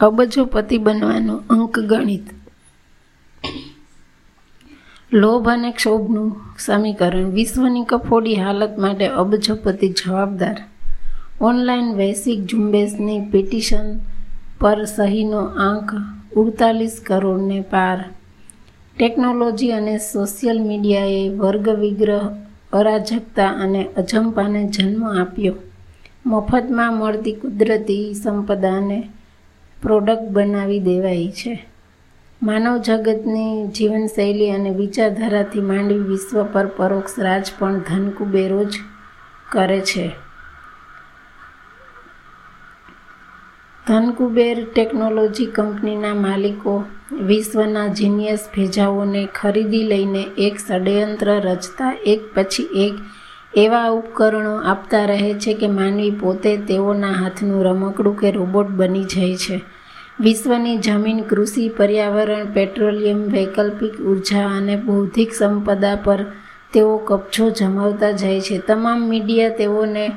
અબજોપતિ બનવાનું અંકગણિત લોભ અને ક્ષોભનું સમીકરણ. વિશ્વની કફોડી હાલત માટે અબજોપતિ જવાબદાર. ઓનલાઈન વૈશ્વિક ઝુંબેશની પિટિશન પર સહીનો આંક ઉડતાલીસ કરોડને પાર. ટેકનોલોજી અને સોશિયલ મીડિયાએ વર્ગ વિગ્રહ અરાજકતા અને અજંપાને જન્મ આપ્યો. મફતમાં મળતી કુદરતી સંપદાને પ્રોડક્ટ બનાવી દેવાઈ છે. માનવ જગતની જીવનશૈલી અને વિચારધારાથી માંડવી વિશ્વ પર પરોક્ષ રાજ પણ ધનકુબેરો જ કરે છે. ધનકુબેર ટેકનોલોજી કંપનીના માલિકો વિશ્વના જીનિયસ ભેજાઓને ખરીદી લઈને એક ષડયંત્ર રચતા એક પછી એક એવા ઉપકરણો આપતા રહે છે કે માનવી પોતે તેઓના હાથનું રમકડું કે રોબોટ બની જાય છે. વિશ્વની જમીન, કૃષિ, પર્યાવરણ, પેટ્રોલિયમ, વૈકલ્પિક ઊર્જા અને બૌદ્ધિક સંપદા પર તેઓ કબજો જમાવતા જાય છે. તમામ મીડિયા તેઓને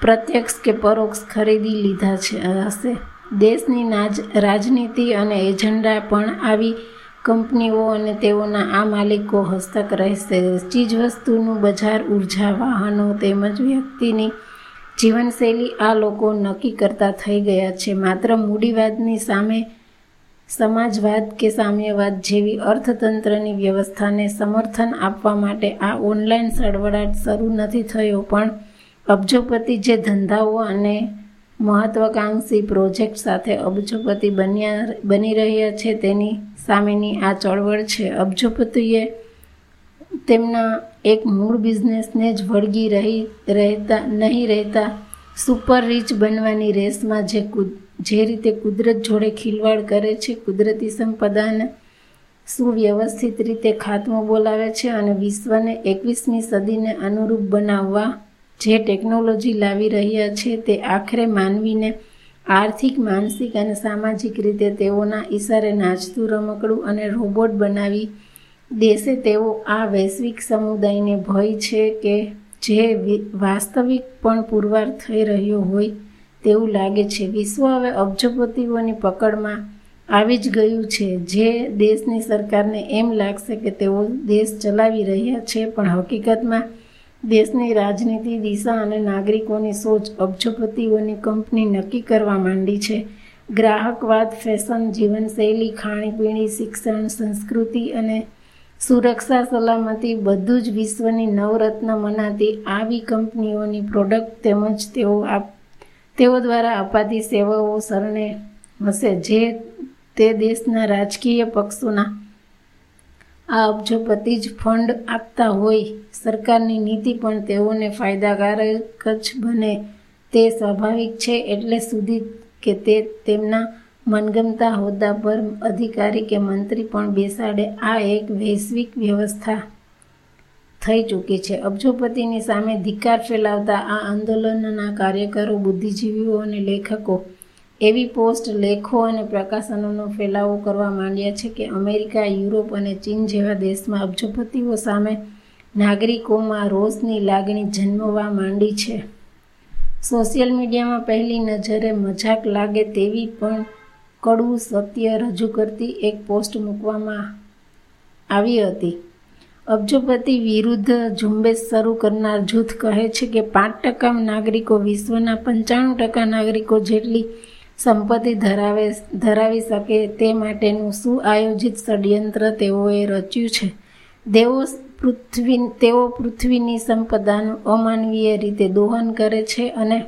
પ્રત્યક્ષ કે પરોક્ષ ખરીદી લીધા છે, હશે. દેશની નાજ, રાજનીતિ અને એજન્ડા પણ આવી કંપનીઓ અને તેઓના આ માલિકો હસ્તક રહેશે. ચીજવસ્તુનું બજાર, ઊર્જા, વાહનો તેમજ વ્યક્તિની જીવનશૈલી આ લોકો નક્કી કરતા થઈ ગયા છે. માત્ર મૂડીવાદની સામે સમાજવાદ કે સામ્યવાદ જેવી અર્થતંત્રની વ્યવસ્થાને સમર્થન આપવા માટે આ ઓનલાઈન સળવળાટ શરૂ નથી થયો, પણ અબજોપતિ જે ધંધાઓ અને મહત્વાકાંક્ષી પ્રોજેક્ટ સાથે અબજોપતિ બન્યા, બની રહ્યા છે તેની સામેની આ ચળવળ છે. અબજોપતિએ તેમના એક મૂળ બિઝનેસને જ વળગી રહી, રહેતા, નહીં રહેતા સુપર રીચ બનવાની રેસમાં જે જે રીતે કુદરત જોડે ખિલવાડ કરે છે, કુદરતી સંપદાને સુવ્યવસ્થિત રીતે ખાતમો બોલાવે છે અને વિશ્વને એકવીસમી સદીને અનુરૂપ બનાવવા જે ટેકનોલોજી લાવી રહ્યા છે તે આખરે માનવીને આર્થિક, માનસિક અને સામાજિક રીતે તેઓના ઈશારે નાચતું, રમકડું અને રોબોટ બનાવી દેશે તેઓ આ વૈશ્વિક સમુદાયને ભય છે કે જે વાસ્તવિક પણ પુરવાર થઈ રહ્યો હોય તેવું લાગે છે. વિશ્વ હવે અબજોપતિઓની પકડમાં આવી જ ગયું છે. જે દેશની સરકારને એમ લાગશે કે તેઓ દેશ ચલાવી રહ્યા છે, પણ હકીકતમાં દેશની રાજનીતિ, દિશા અને નાગરિકોની સોચ અબજોપતિઓની કંપની નક્કી કરવા માંડી છે. ગ્રાહકવાદ, ફેશન, જીવનશૈલી, ખાણીપીણી, શિક્ષણ, સંસ્કૃતિ અને સુરક્ષા, સલામતી બધું જ વિશ્વની નવરત્ન મનાતી આવી કંપનીઓની પ્રોડક્ટ તેમજ તેઓ આપ, તેઓ દ્વારા અપાતી સેવાઓ શરણે હશે. જે તે દેશના રાજકીય પક્ષોના આ અબજોપતિ જ ફંડ આપતા હોય, સરકારની નીતિ પણ તેઓને ફાયદાકારક જ બને તે સ્વાભાવિક છે. એટલે સુધી કે તે તેમના મનગમતા હોદ્દા પર અધિકારી કે મંત્રી પણ બેસાડે આ એક વૈશ્વિક વ્યવસ્થા થઈ ચૂકી છે. અબજોપતિની સામે ધિક્કાર ફેલાવતા આ આંદોલનના કાર્યકરો, બુદ્ધિજીવીઓ અને લેખકો એવી પોસ્ટ, લેખો અને પ્રકાશનોનો ફેલાવો કરવા માંડ્યા છે કે અમેરિકા, યુરોપ અને ચીન જેવા દેશમાં અબજોપતિઓ સામે નાગરિકોમાં રોષની લાગણી જન્મવા માંડી છે. સોશિયલ મીડિયામાં પહેલી નજરે મજાક લાગે તેવી પણ કડવું સત્ય રજૂ કરતી એક પોસ્ટ મૂકવામાં આવી હતી. અબજોપતિ વિરુદ્ધ ઝુંબેશ શરૂ કરનાર જૂથ કહે છે કે પાંચ ટકા નાગરિકો વિશ્વના પંચાણું ટકા નાગરિકો જેટલી સંપત્તિ ધરાવે, ધરાવી શકે તે માટેનું સુઆયોજિત ષડયંત્ર તેઓએ રચ્યું છે. દેવો પૃથ્વી, તેઓ પૃથ્વીની સંપદાનું અમાનવીય રીતે દોહન કરે છે અને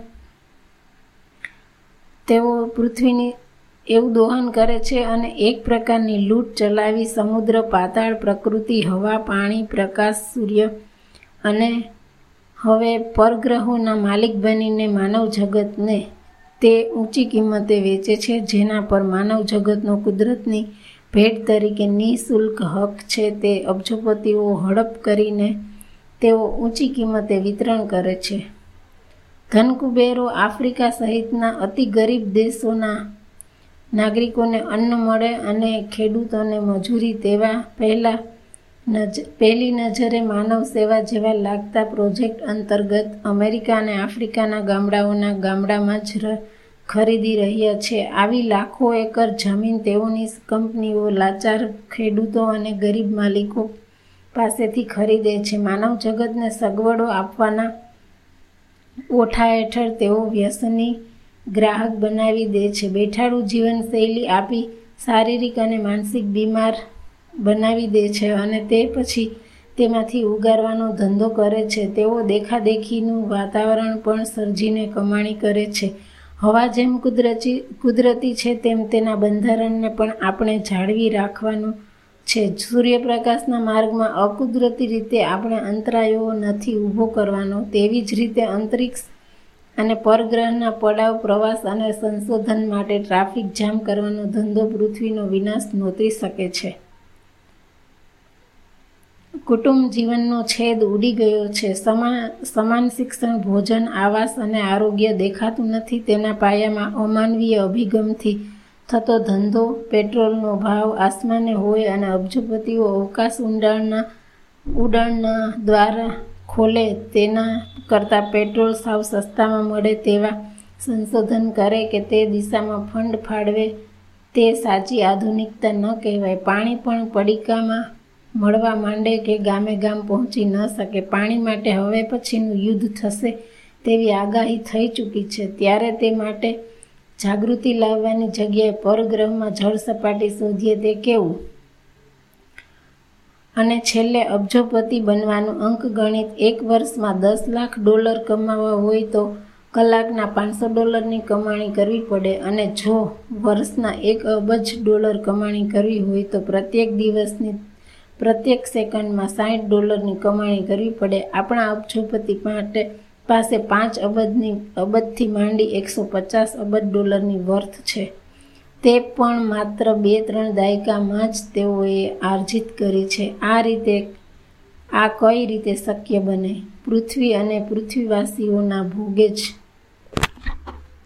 તેઓ પૃથ્વીની એવું દોહન કરે છે અને એક પ્રકારની લૂંટ ચલાવી સમુદ્ર, પાતાળ, પ્રકૃતિ, હવા, પાણી, પ્રકાશ, સૂર્ય અને હવે પરગ્રહોના માલિક બનીને માનવ જગતને તે ઊંચી કિંમતે વેચે છે, જેના પર માનવ જગતનો કુદરતની ભેટ તરીકે નિઃશુલ્ક હક છે. તે અબજોપતિઓ હડપ કરીને તેઓ ઊંચી કિંમતે વિતરણ કરે છે. ધનકુબેરો આફ્રિકા સહિતના અતિ ગરીબ દેશોના નાગરિકોને અન્ન મળે અને ખેડૂતોને મજૂરી તેવા પહેલાં નજ, પહેલી નજરે માનવ સેવા જેવા લાગતા પ્રોજેક્ટ અંતર્ગત અમેરિકા અને આફ્રિકાના ગામડાઓના ગામડામાં જ ખરીદી રહ્યા છે. આવી લાખો એકર જમીન તેઓની કંપનીઓ લાચાર ખેડૂતો અને ગરીબ માલિકો પાસેથી ખરીદે છે. માનવ જગતને સગવડો આપવાના ઓઠા હેઠળ તેઓ વ્યસની ગ્રાહક બનાવી દે છે. બેઠાડું જીવનશૈલી આપી શારીરિક અને માનસિક બીમાર બનાવી દે છે અને તે પછી તેમાંથી ઉગારવાનો ધંધો કરે છે. તેઓ દેખાદેખીનું વાતાવરણ પણ સર્જીને કમાણી કરે છે. હવા જેમ કુદરતી કુદરતી છે તેમ તેના બંધારણને પણ આપણે જાળવી રાખવાનું છે. સૂર્યપ્રકાશના માર્ગમાં અકુદરતી રીતે આપણે અંતરાયો નથી ઊભો કરવાનો. તેવી જ રીતે અંતરિક્ષ અને પરગ્રહના પડાવ, પ્રવાસ અને સંશોધન માટે ટ્રાફિક જામ કરવાનો ધંધો પૃથ્વીનો વિનાશ નોતરી શકે છે. કુટુંબ જીવનનો છેદ ઉડી ગયો છે. સમાન સમાન શિક્ષણ, ભોજન, આવાસ અને આરોગ્ય દેખાતું નથી. તેના પાયામાં અમાનવીય અભિગમથી થતો ધંધો, પેટ્રોલનો ભાવ આસમાને હોય અને અબજોપતિઓ અવકાશ ઊંડાણના ઉડાણના દ્વારા ખોલે તેના કરતાં પેટ્રોલ સાવ સસ્તામાં મળે તેવા સંશોધન કરે કે તે દિશામાં ફંડ ફાળવે, તે સાચી આધુનિકતા ન કહેવાય. પાણી પણ પડીકામાં મળવા માંડે કે ગામે ગામ પહોંચી ન શકે. પાણી માટે હવે પછીનું યુદ્ધ થશે તેવી આગાહી થઈ ચૂકી છે. ત્યારે તે માટે જાગૃતિ લાવવાની જગ્યાએ પરગ્રહમાં જળ સપાટી શોધીએ તે કેવું? અને છેલ્લે અબજોપતિ બનવાનું અંકગણિત એક વર્ષમાં દસ લાખ ડોલર કમાવા હોય તો કલાકના પાંચસો ડોલરની કમાણી કરવી પડે અને જો વર્ષના એક અબજ ડોલર કમાણી કરવી હોય તો પ્રત્યેક દિવસની, પ્રત્યેક સેકન્ડમાં સાઠ ડોલરની કમાણી કરવી પડે. આપણા અબજોપતિ માટે પાસે પાંચ અબજની, અબજથી માંડી એકસો પચાસ અબજ ડોલરની વર્થ છે. તે પણ માત્ર બે ત્રણ દાયકામાં જ તેઓએ આર્જિત કરી છે. આ રીતે આ કઈ રીતે શક્ય બને? પૃથ્વી અને પૃથ્વીવાસીઓના ભોગે જ